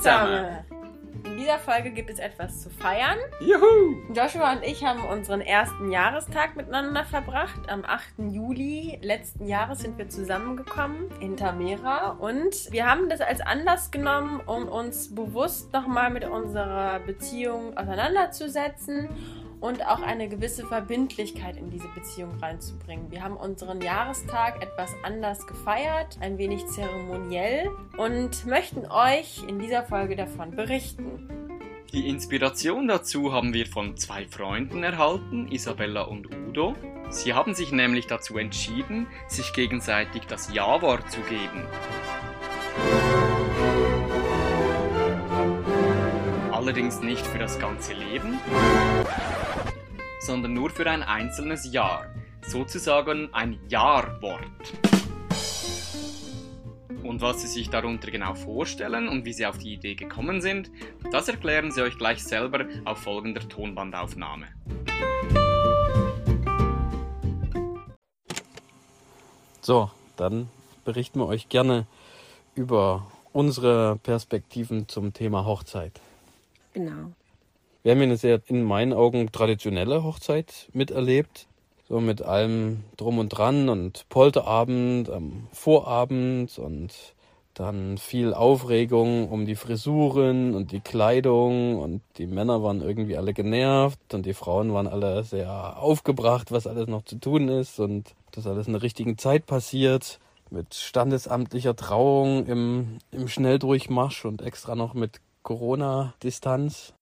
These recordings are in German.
zusammen. In dieser Folge gibt es etwas zu feiern. Juhu! Joshua und ich haben unseren ersten Jahrestag miteinander verbracht. Am 8. Juli letzten Jahres sind wir zusammengekommen in Tamera und wir haben das als Anlass genommen, um uns bewusst nochmal mit unserer Beziehung auseinanderzusetzen und auch eine gewisse Verbindlichkeit in diese Beziehung reinzubringen. Wir haben unseren Jahrestag etwas anders gefeiert, ein wenig zeremoniell und möchten euch in dieser Folge davon berichten. Die Inspiration dazu haben wir von zwei Freunden erhalten, Isabella und Udo. Sie haben sich nämlich dazu entschieden, sich gegenseitig das Ja-Wort zu geben. Allerdings nicht für das ganze Leben, sondern nur für ein einzelnes Jahr, sozusagen ein Jahrwort. Und was Sie sich darunter genau vorstellen und wie Sie auf die Idee gekommen sind, das erklären Sie euch gleich selber auf folgender Tonbandaufnahme. So, dann berichten wir euch gerne über unsere Perspektiven zum Thema Hochzeit. Genau. Wir haben eine sehr, in meinen Augen, traditionelle Hochzeit miterlebt. So mit allem drum und dran und Polterabend am Vorabend und dann viel Aufregung um die Frisuren und die Kleidung und die Männer waren irgendwie alle genervt und die Frauen waren alle sehr aufgebracht, was alles noch zu tun ist und das alles in der richtigen Zeit passiert mit standesamtlicher Trauung im, im Schnelldurchmarsch und extra noch mit Corona-Distanz.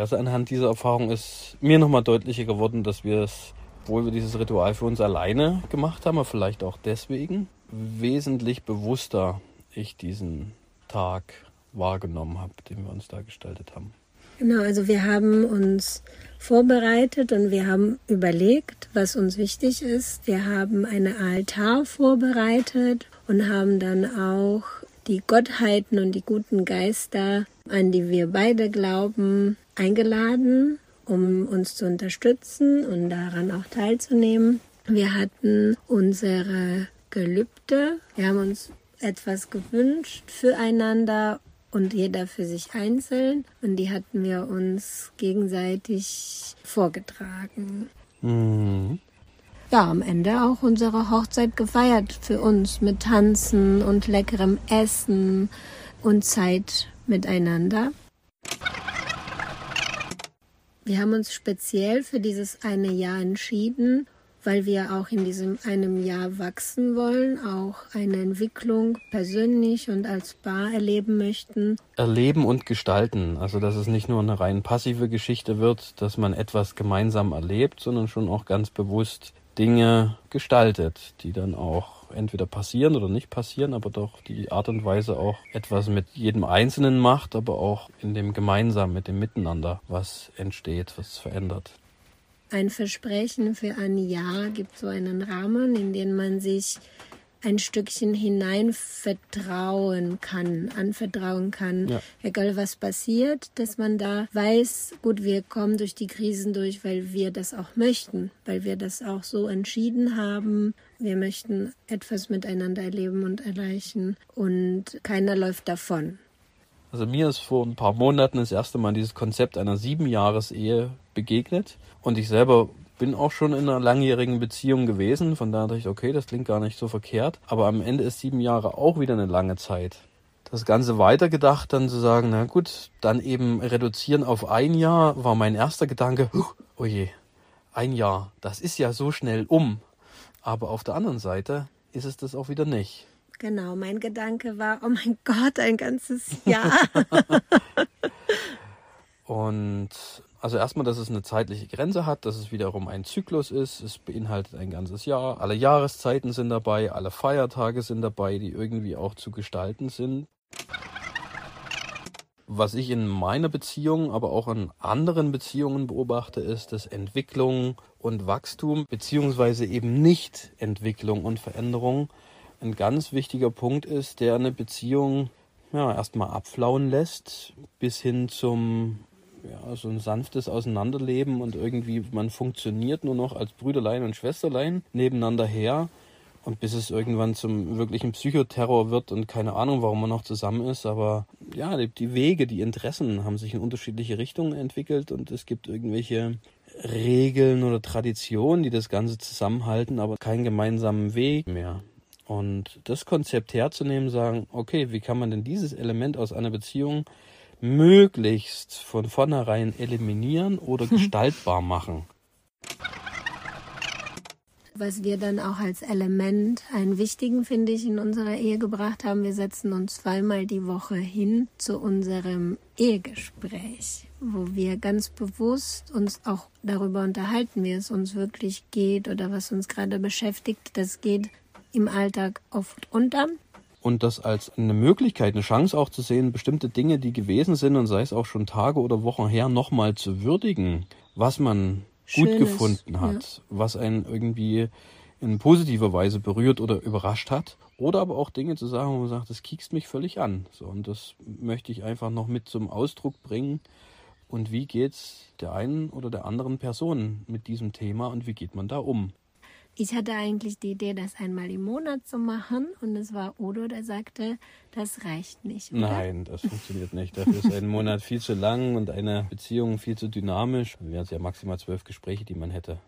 Also anhand dieser Erfahrung ist mir nochmal deutlicher geworden, dass wir es, obwohl wir dieses Ritual für uns alleine gemacht haben, aber vielleicht auch deswegen, wesentlich bewusster ich diesen Tag wahrgenommen habe, den wir uns da gestaltet haben. Genau, also wir haben uns vorbereitet und wir haben überlegt, was uns wichtig ist. Wir haben eine Altar vorbereitet und haben dann auch die Gottheiten und die guten Geister, an die wir beide glauben, eingeladen, um uns zu unterstützen und daran auch teilzunehmen. Wir hatten unsere Gelübde. Wir haben uns etwas gewünscht füreinander und jeder für sich einzeln. Und die hatten wir uns gegenseitig vorgetragen. Mhm. Ja, am Ende auch unsere Hochzeit gefeiert für uns mit Tanzen und leckerem Essen und Zeit miteinander. Wir haben uns speziell für dieses eine Jahr entschieden, weil wir auch in diesem einem Jahr wachsen wollen, auch eine Entwicklung persönlich und als Paar erleben möchten. Erleben und gestalten, also dass es nicht nur eine rein passive Geschichte wird, dass man etwas gemeinsam erlebt, sondern schon auch ganz bewusst Dinge gestaltet, die dann auch entweder passieren oder nicht passieren, aber doch die Art und Weise auch etwas mit jedem Einzelnen macht, aber auch in dem Gemeinsamen, mit dem Miteinander, was entsteht, was verändert. Ein Versprechen für ein Jahr gibt so einen Rahmen, in den man sich ein Stückchen hinein vertrauen kann, anvertrauen kann, ja. egal was passiert, dass man da weiß, gut, wir kommen durch die Krisen durch, weil wir das auch möchten, weil wir das auch so entschieden haben. Wir möchten etwas miteinander erleben und erreichen und keiner läuft davon. Also mir ist vor ein paar Monaten das erste Mal dieses Konzept einer Siebenjahresehe begegnet und ich selber bin auch schon in einer langjährigen Beziehung gewesen, von daher dachte ich, okay, das klingt gar nicht so verkehrt. Aber am Ende ist sieben Jahre auch wieder eine lange Zeit. Das Ganze weitergedacht, dann zu sagen, na gut, dann eben reduzieren auf ein Jahr, war mein erster Gedanke, oh je, ein Jahr, das ist ja so schnell um. Aber auf der anderen Seite ist es das auch wieder nicht. Genau, mein Gedanke war, oh mein Gott, ein ganzes Jahr. Und also erstmal, dass es eine zeitliche Grenze hat, dass es wiederum ein Zyklus ist. Es beinhaltet ein ganzes Jahr. Alle Jahreszeiten sind dabei, alle Feiertage sind dabei, die irgendwie auch zu gestalten sind. Was ich in meiner Beziehung, aber auch in anderen Beziehungen beobachte, ist, dass Entwicklung und Wachstum, beziehungsweise eben nicht Entwicklung und Veränderung, ein ganz wichtiger Punkt ist, der eine Beziehung ja, erstmal abflauen lässt, bis hin zum ja, so ein sanftes Auseinanderleben und irgendwie man funktioniert nur noch als Brüderlein und Schwesterlein nebeneinander her. Und bis es irgendwann zum wirklichen Psychoterror wird und keine Ahnung, warum man noch zusammen ist. Aber ja, die Wege, die Interessen haben sich in unterschiedliche Richtungen entwickelt und es gibt irgendwelche Regeln oder Traditionen, die das Ganze zusammenhalten, aber keinen gemeinsamen Weg mehr. Und das Konzept herzunehmen, sagen, okay, wie kann man denn dieses Element aus einer Beziehung möglichst von vornherein eliminieren oder gestaltbar machen? Was wir dann auch als Element, einen wichtigen, finde ich, in unserer Ehe gebracht haben, wir setzen uns zweimal die Woche hin zu unserem Ehegespräch, wo wir ganz bewusst uns auch darüber unterhalten, wie es uns wirklich geht oder was uns gerade beschäftigt. Das geht im Alltag oft unter. Und das als eine Möglichkeit, eine Chance auch zu sehen, bestimmte Dinge, die gewesen sind und sei es auch schon Tage oder Wochen her, nochmal zu würdigen, was man gut gefunden hat, ja. was einen irgendwie in positiver Weise berührt oder überrascht hat. Oder aber auch Dinge zu sagen, wo man sagt, das kiekst mich völlig an. So, und das möchte ich einfach noch mit zum Ausdruck bringen. Und wie geht's der einen oder der anderen Person mit diesem Thema und wie geht man da um? Ich hatte eigentlich die Idee, das einmal im Monat zu machen und es war Odo, der sagte, das reicht nicht. Oder? Nein, das funktioniert nicht. Dafür ist ein Monat viel zu lang und eine Beziehung viel zu dynamisch. Dann wären es ja maximal zwölf Gespräche, die man hätte.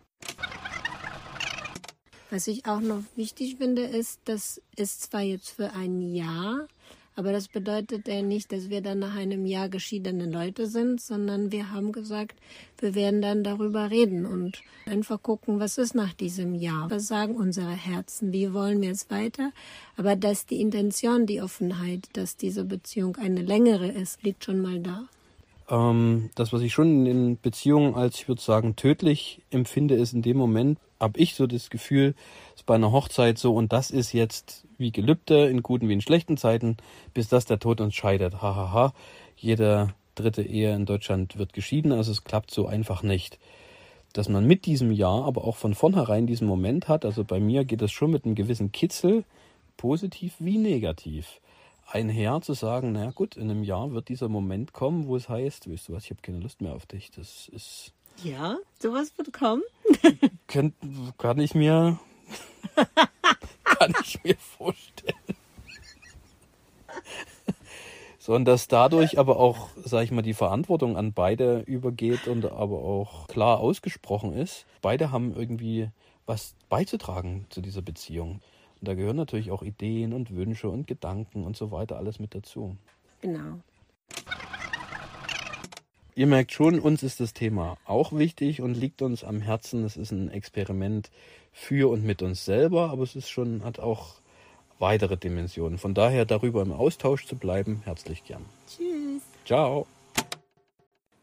Was ich auch noch wichtig finde, ist, das ist zwar jetzt für ein Jahr, aber das bedeutet ja nicht, dass wir dann nach einem Jahr geschiedene Leute sind, sondern wir haben gesagt, wir werden dann darüber reden und einfach gucken, was ist nach diesem Jahr. Was sagen unsere Herzen? Wie wollen wir es weiter? Aber dass die Intention, die Offenheit, dass diese Beziehung eine längere ist, liegt schon mal da. Ähm, das, was ich schon in Beziehungen als, ich würde sagen, tödlich empfinde, ist in dem Moment, habe ich so das Gefühl, ist bei einer Hochzeit so und das ist jetzt wie Gelübde in guten wie in schlechten Zeiten, bis das der Tod uns scheidet. Hahaha. Ha, ha. Jede dritte Ehe in Deutschland wird geschieden, also es klappt so einfach nicht. Dass man mit diesem Jahr aber auch von vornherein diesen Moment hat, also bei mir geht es schon mit einem gewissen Kitzel, positiv wie negativ, einher zu sagen, na gut, in einem Jahr wird dieser Moment kommen, wo es heißt, weißt du was, ich habe keine Lust mehr auf dich. Das ist. Ja, sowas wird kommen. Könnt, kann ich mir kann ich mir vorstellen. So, und dass dadurch aber auch, sag ich mal, die Verantwortung an beide übergeht und aber auch klar ausgesprochen ist. Beide haben irgendwie was beizutragen zu dieser Beziehung. Und da gehören natürlich auch Ideen und Wünsche und Gedanken und so weiter alles mit dazu. Genau. Ihr merkt schon, uns ist das Thema auch wichtig und liegt uns am Herzen. Es ist ein Experiment für und mit uns selber, aber es ist schon, hat auch weitere Dimensionen. Von daher darüber im Austausch zu bleiben, herzlich gern. Tschüss. Ciao.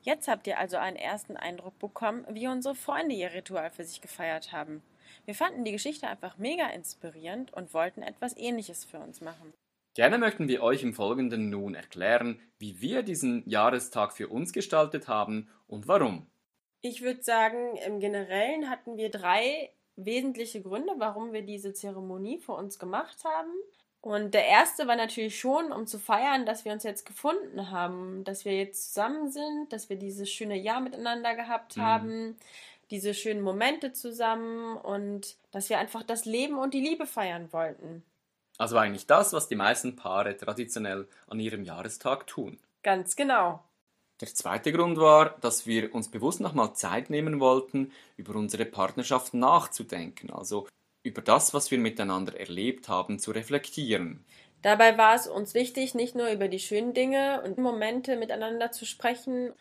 Jetzt habt ihr also einen ersten Eindruck bekommen, wie unsere Freunde ihr Ritual für sich gefeiert haben. Wir fanden die Geschichte einfach mega inspirierend und wollten etwas Ähnliches für uns machen. Gerne möchten wir euch im Folgenden nun erklären, wie wir diesen Jahrestag für uns gestaltet haben und warum. Ich würde sagen, im Generellen hatten wir drei wesentliche Gründe, warum wir diese Zeremonie für uns gemacht haben. Und der erste war natürlich schon, um zu feiern, dass wir uns jetzt gefunden haben, dass wir jetzt zusammen sind, dass wir dieses schöne Jahr miteinander gehabt mhm. haben, diese schönen Momente zusammen und dass wir einfach das Leben und die Liebe feiern wollten. Also eigentlich das, was die meisten Paare traditionell an ihrem Jahrestag tun. Ganz genau. Der zweite Grund war, dass wir uns bewusst nochmal Zeit nehmen wollten, über unsere Partnerschaft nachzudenken, also über das, was wir miteinander erlebt haben, zu reflektieren. Dabei war es uns wichtig, nicht nur über die schönen Dinge und Momente miteinander zu sprechen,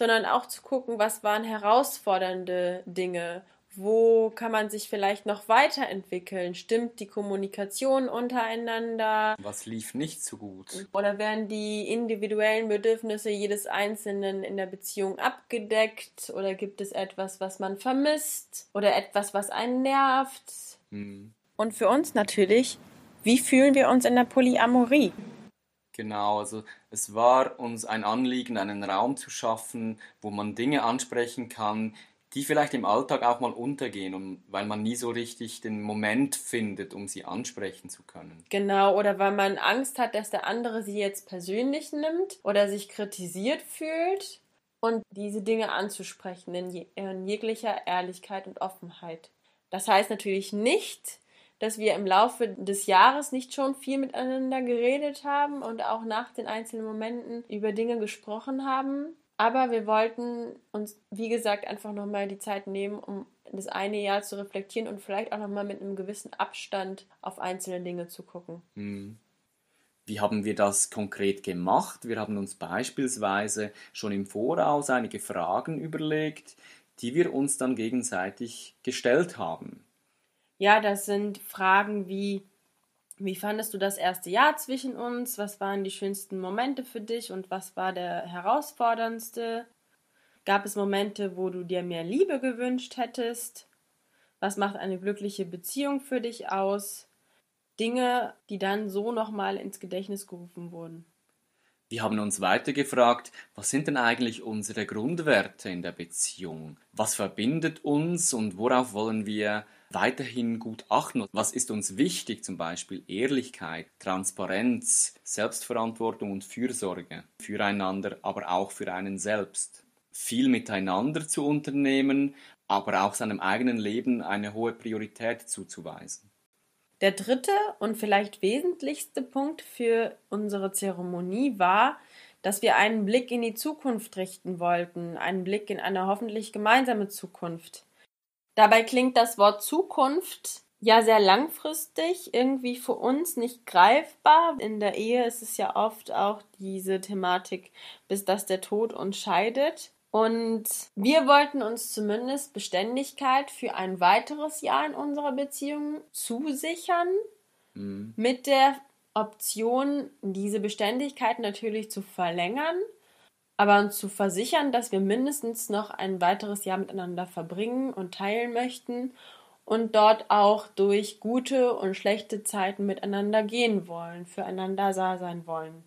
sondern auch zu gucken, was waren herausfordernde Dinge wo kann man sich vielleicht noch weiterentwickeln? Stimmt die Kommunikation untereinander? Was lief nicht so gut? Oder werden die individuellen Bedürfnisse jedes Einzelnen in der Beziehung abgedeckt? Oder gibt es etwas, was man vermisst? Oder etwas, was einen nervt? Hm. Und für uns natürlich, wie fühlen wir uns in der Polyamorie? Genau, also es war uns ein Anliegen, einen Raum zu schaffen, wo man Dinge ansprechen kann, die vielleicht im Alltag auch mal untergehen, um, weil man nie so richtig den Moment findet, um sie ansprechen zu können. Genau, oder weil man Angst hat, dass der andere sie jetzt persönlich nimmt oder sich kritisiert fühlt und diese Dinge anzusprechen in, je in jeglicher Ehrlichkeit und Offenheit. Das heißt natürlich nicht, dass wir im Laufe des Jahres nicht schon viel miteinander geredet haben und auch nach den einzelnen Momenten über Dinge gesprochen haben. Aber wir wollten uns, wie gesagt, einfach nochmal die Zeit nehmen, um das eine Jahr zu reflektieren und vielleicht auch nochmal mit einem gewissen Abstand auf einzelne Dinge zu gucken. Hm. Wie haben wir das konkret gemacht? Wir haben uns beispielsweise schon im Voraus einige Fragen überlegt, die wir uns dann gegenseitig gestellt haben. Ja, das sind Fragen wie, wie fandest du das erste Jahr zwischen uns? Was waren die schönsten Momente für dich und was war der herausforderndste? Gab es Momente, wo du dir mehr Liebe gewünscht hättest? Was macht eine glückliche Beziehung für dich aus? Dinge, die dann so nochmal ins Gedächtnis gerufen wurden. Wir haben uns weiter gefragt, was sind denn eigentlich unsere Grundwerte in der Beziehung? Was verbindet uns und worauf wollen wir weiterhin gut achten? Was ist uns wichtig? Zum Beispiel Ehrlichkeit, Transparenz, Selbstverantwortung und Fürsorge füreinander, aber auch für einen selbst. Viel miteinander zu unternehmen, aber auch seinem eigenen Leben eine hohe Priorität zuzuweisen. Der dritte und vielleicht wesentlichste Punkt für unsere Zeremonie war, dass wir einen Blick in die Zukunft richten wollten, einen Blick in eine hoffentlich gemeinsame Zukunft. Dabei klingt das Wort Zukunft ja sehr langfristig, irgendwie für uns nicht greifbar. In der Ehe ist es ja oft auch diese Thematik, bis dass der Tod uns scheidet. Und wir wollten uns zumindest Beständigkeit für ein weiteres Jahr in unserer Beziehung zusichern, mhm. mit der Option, diese Beständigkeit natürlich zu verlängern, aber uns zu versichern, dass wir mindestens noch ein weiteres Jahr miteinander verbringen und teilen möchten und dort auch durch gute und schlechte Zeiten miteinander gehen wollen, füreinander da sein wollen.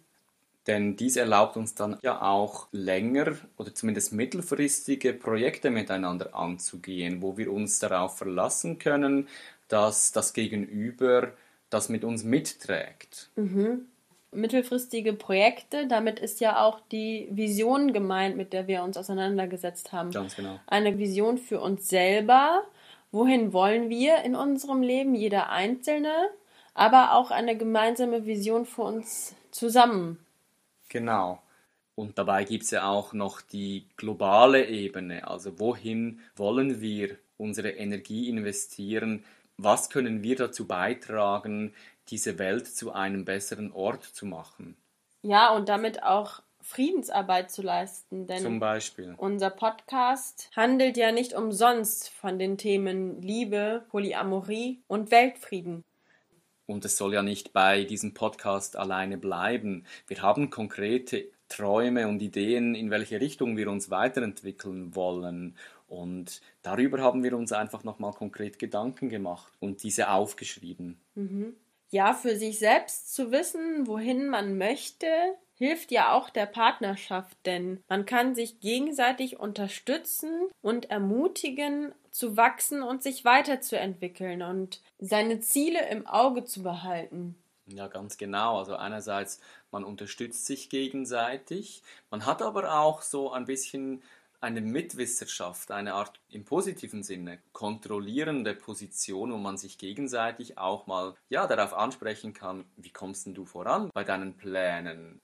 Denn dies erlaubt uns dann ja auch länger oder zumindest mittelfristige Projekte miteinander anzugehen, wo wir uns darauf verlassen können, dass das Gegenüber das mit uns mitträgt. Mhm. Mittelfristige Projekte, damit ist ja auch die Vision gemeint, mit der wir uns auseinandergesetzt haben. Ganz genau. Eine Vision für uns selber. Wohin wollen wir in unserem Leben, jeder Einzelne, aber auch eine gemeinsame Vision für uns zusammen. Genau. Und dabei gibt es ja auch noch die globale Ebene. Also wohin wollen wir unsere Energie investieren? Was können wir dazu beitragen, diese Welt zu einem besseren Ort zu machen? Ja, und damit auch Friedensarbeit zu leisten. Denn Zum Beispiel. Unser Podcast handelt ja nicht umsonst von den Themen Liebe, Polyamorie und Weltfrieden. Und es soll ja nicht bei diesem Podcast alleine bleiben. Wir haben konkrete Träume und Ideen, in welche Richtung wir uns weiterentwickeln wollen. Und darüber haben wir uns einfach nochmal konkret Gedanken gemacht und diese aufgeschrieben. Mhm. Ja, für sich selbst zu wissen, wohin man möchte, hilft ja auch der Partnerschaft, denn man kann sich gegenseitig unterstützen und ermutigen, zu wachsen und sich weiterzuentwickeln und seine Ziele im Auge zu behalten. Ja, ganz genau. Also einerseits, man unterstützt sich gegenseitig, man hat aber auch so ein bisschen eine Mitwisserschaft, eine Art im positiven Sinne kontrollierende Position, wo man sich gegenseitig auch mal ja darauf ansprechen kann, wie kommst denn du voran bei deinen Plänen?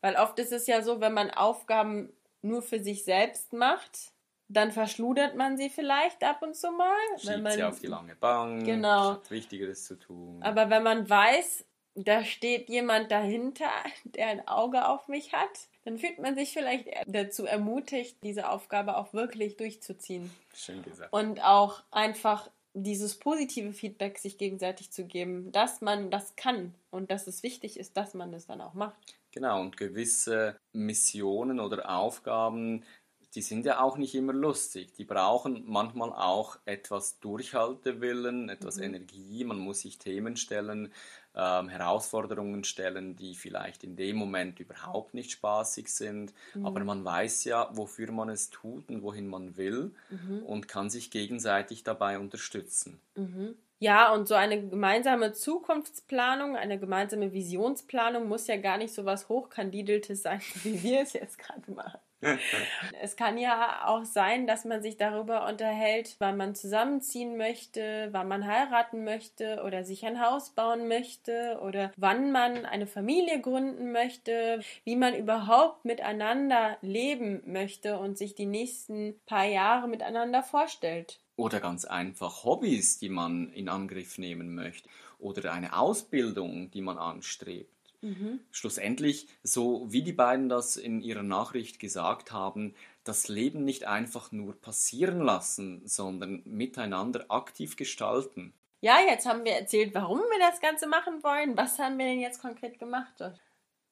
Weil oft ist es ja so, wenn man Aufgaben nur für sich selbst macht, dann verschludert man sie vielleicht ab und zu mal. Schiebt wenn man, sie auf die lange Bank, genau. hat Wichtigeres zu tun. Aber wenn man weiß, da steht jemand dahinter, der ein Auge auf mich hat, dann fühlt man sich vielleicht dazu ermutigt, diese Aufgabe auch wirklich durchzuziehen. Schön gesagt. Und auch einfach dieses positive Feedback sich gegenseitig zu geben, dass man das kann und dass es wichtig ist, dass man das dann auch macht. Genau, und gewisse Missionen oder Aufgaben die sind ja auch nicht immer lustig. Die brauchen manchmal auch etwas Durchhaltewillen, etwas mhm. Energie. Man muss sich Themen stellen, ähm, Herausforderungen stellen, die vielleicht in dem Moment überhaupt nicht spaßig sind. Mhm. Aber man weiß ja, wofür man es tut und wohin man will mhm. und kann sich gegenseitig dabei unterstützen. Mhm. Ja, und so eine gemeinsame Zukunftsplanung, eine gemeinsame Visionsplanung muss ja gar nicht so was Hochkandideltes sein, wie wir es jetzt gerade machen. Es kann ja auch sein, dass man sich darüber unterhält, wann man zusammenziehen möchte, wann man heiraten möchte oder sich ein Haus bauen möchte oder wann man eine Familie gründen möchte, wie man überhaupt miteinander leben möchte und sich die nächsten paar Jahre miteinander vorstellt. Oder ganz einfach Hobbys, die man in Angriff nehmen möchte. Oder eine Ausbildung, die man anstrebt. Mhm. Schlussendlich, so wie die beiden das in ihrer Nachricht gesagt haben, das Leben nicht einfach nur passieren lassen, sondern miteinander aktiv gestalten. Ja, jetzt haben wir erzählt, warum wir das Ganze machen wollen. Was haben wir denn jetzt konkret gemacht?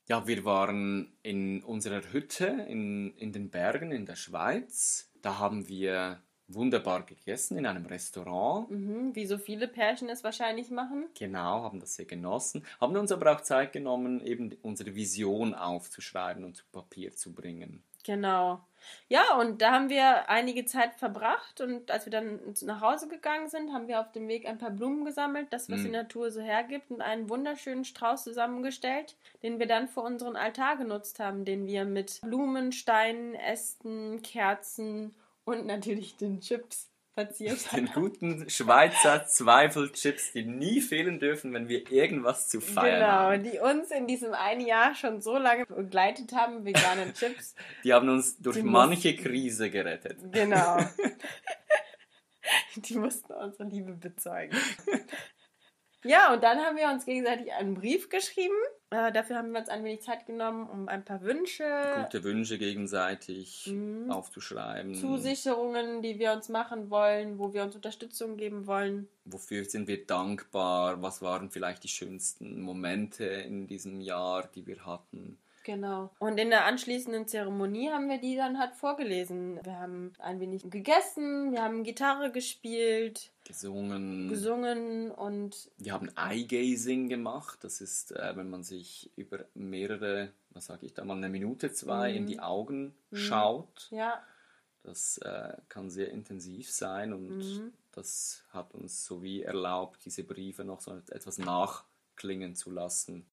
Ja, wir waren in unserer Hütte in, in den Bergen in der Schweiz. Da haben wir wunderbar gegessen in einem Restaurant. Mhm, wie so viele Pärchen es wahrscheinlich machen. Genau, haben das sehr genossen. Haben uns aber auch Zeit genommen, eben unsere Vision aufzuschreiben und zu Papier zu bringen. Genau. Ja, und da haben wir einige Zeit verbracht und als wir dann nach Hause gegangen sind, haben wir auf dem Weg ein paar Blumen gesammelt, das, was mm. die Natur so hergibt, und einen wunderschönen Strauß zusammengestellt, den wir dann für unseren Altar genutzt haben, den wir mit Blumen, Steinen, Ästen, Kerzen und natürlich den Chips verziert Den guten Schweizer Zweifelchips, die nie fehlen dürfen, wenn wir irgendwas zu feiern genau, haben. Genau, die uns in diesem einen Jahr schon so lange begleitet haben, vegane Chips. Die haben uns durch die manche Krise gerettet. Genau. die mussten unsere Liebe bezeugen. Ja, und dann haben wir uns gegenseitig einen Brief geschrieben. Äh, dafür haben wir uns ein wenig Zeit genommen, um ein paar Wünsche. Gute Wünsche gegenseitig mhm. aufzuschreiben. Zusicherungen, die wir uns machen wollen, wo wir uns Unterstützung geben wollen. Wofür sind wir dankbar? Was waren vielleicht die schönsten Momente in diesem Jahr, die wir hatten? Genau. Und in der anschließenden Zeremonie haben wir die dann halt vorgelesen. Wir haben ein wenig gegessen, wir haben Gitarre gespielt, gesungen. Gesungen und. Wir haben Eye-Gazing gemacht. Das ist, äh, wenn man sich über mehrere, was sage ich da mal, eine Minute, zwei mhm. in die Augen mhm. schaut. Ja. Das äh, kann sehr intensiv sein und mhm. das hat uns so wie erlaubt, diese Briefe noch so etwas nachklingen zu lassen.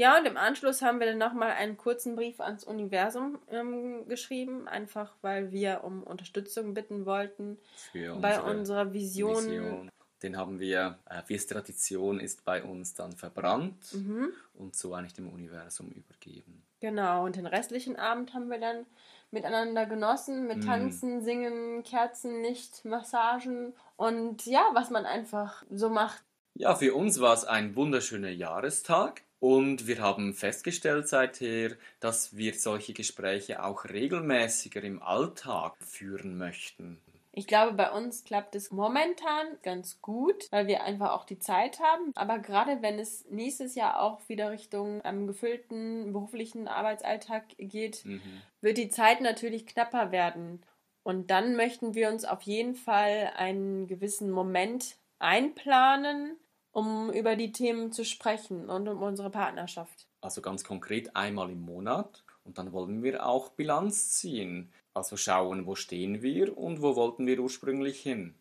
Ja, und im Anschluss haben wir dann nochmal einen kurzen Brief ans Universum ähm, geschrieben, einfach weil wir um Unterstützung bitten wollten Für bei unserer Vision. Vision. Den haben wir, äh, wie es Tradition ist, bei uns dann verbrannt mhm. und so eigentlich dem Universum übergeben. Genau, und den restlichen Abend haben wir dann miteinander genossen, mit mhm. Tanzen, Singen, Kerzenlicht, Massagen und ja, was man einfach so macht. Ja, für uns war es ein wunderschöner Jahrestag. Und wir haben festgestellt seither, dass wir solche Gespräche auch regelmäßiger im Alltag führen möchten. Ich glaube, bei uns klappt es momentan ganz gut, weil wir einfach auch die Zeit haben. Aber gerade wenn es nächstes Jahr auch wieder Richtung einem gefüllten beruflichen Arbeitsalltag geht, mhm. wird die Zeit natürlich knapper werden. Und dann möchten wir uns auf jeden Fall einen gewissen Moment einplanen, um über die Themen zu sprechen und um unsere Partnerschaft. Also ganz konkret einmal im Monat und dann wollen wir auch Bilanz ziehen. Also schauen, wo stehen wir und wo wollten wir ursprünglich hin.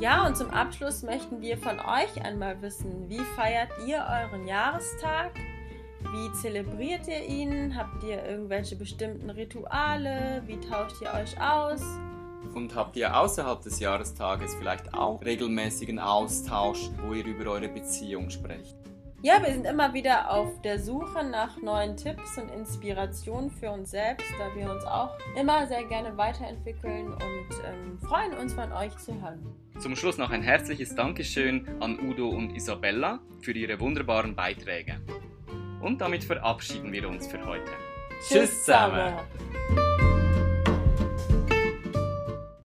Ja, und zum Abschluss möchten wir von euch einmal wissen, wie feiert ihr euren Jahrestag? Wie zelebriert ihr ihn? Habt ihr irgendwelche bestimmten Rituale? Wie tauscht ihr euch aus? Und habt ihr außerhalb des Jahrestages vielleicht auch regelmäßigen Austausch, wo ihr über eure Beziehung sprecht? Ja, wir sind immer wieder auf der Suche nach neuen Tipps und Inspirationen für uns selbst, da wir uns auch immer sehr gerne weiterentwickeln und ähm, freuen uns von euch zu hören. Zum Schluss noch ein herzliches Dankeschön an Udo und Isabella für ihre wunderbaren Beiträge. Und damit verabschieden wir uns für heute. Tschüss zusammen!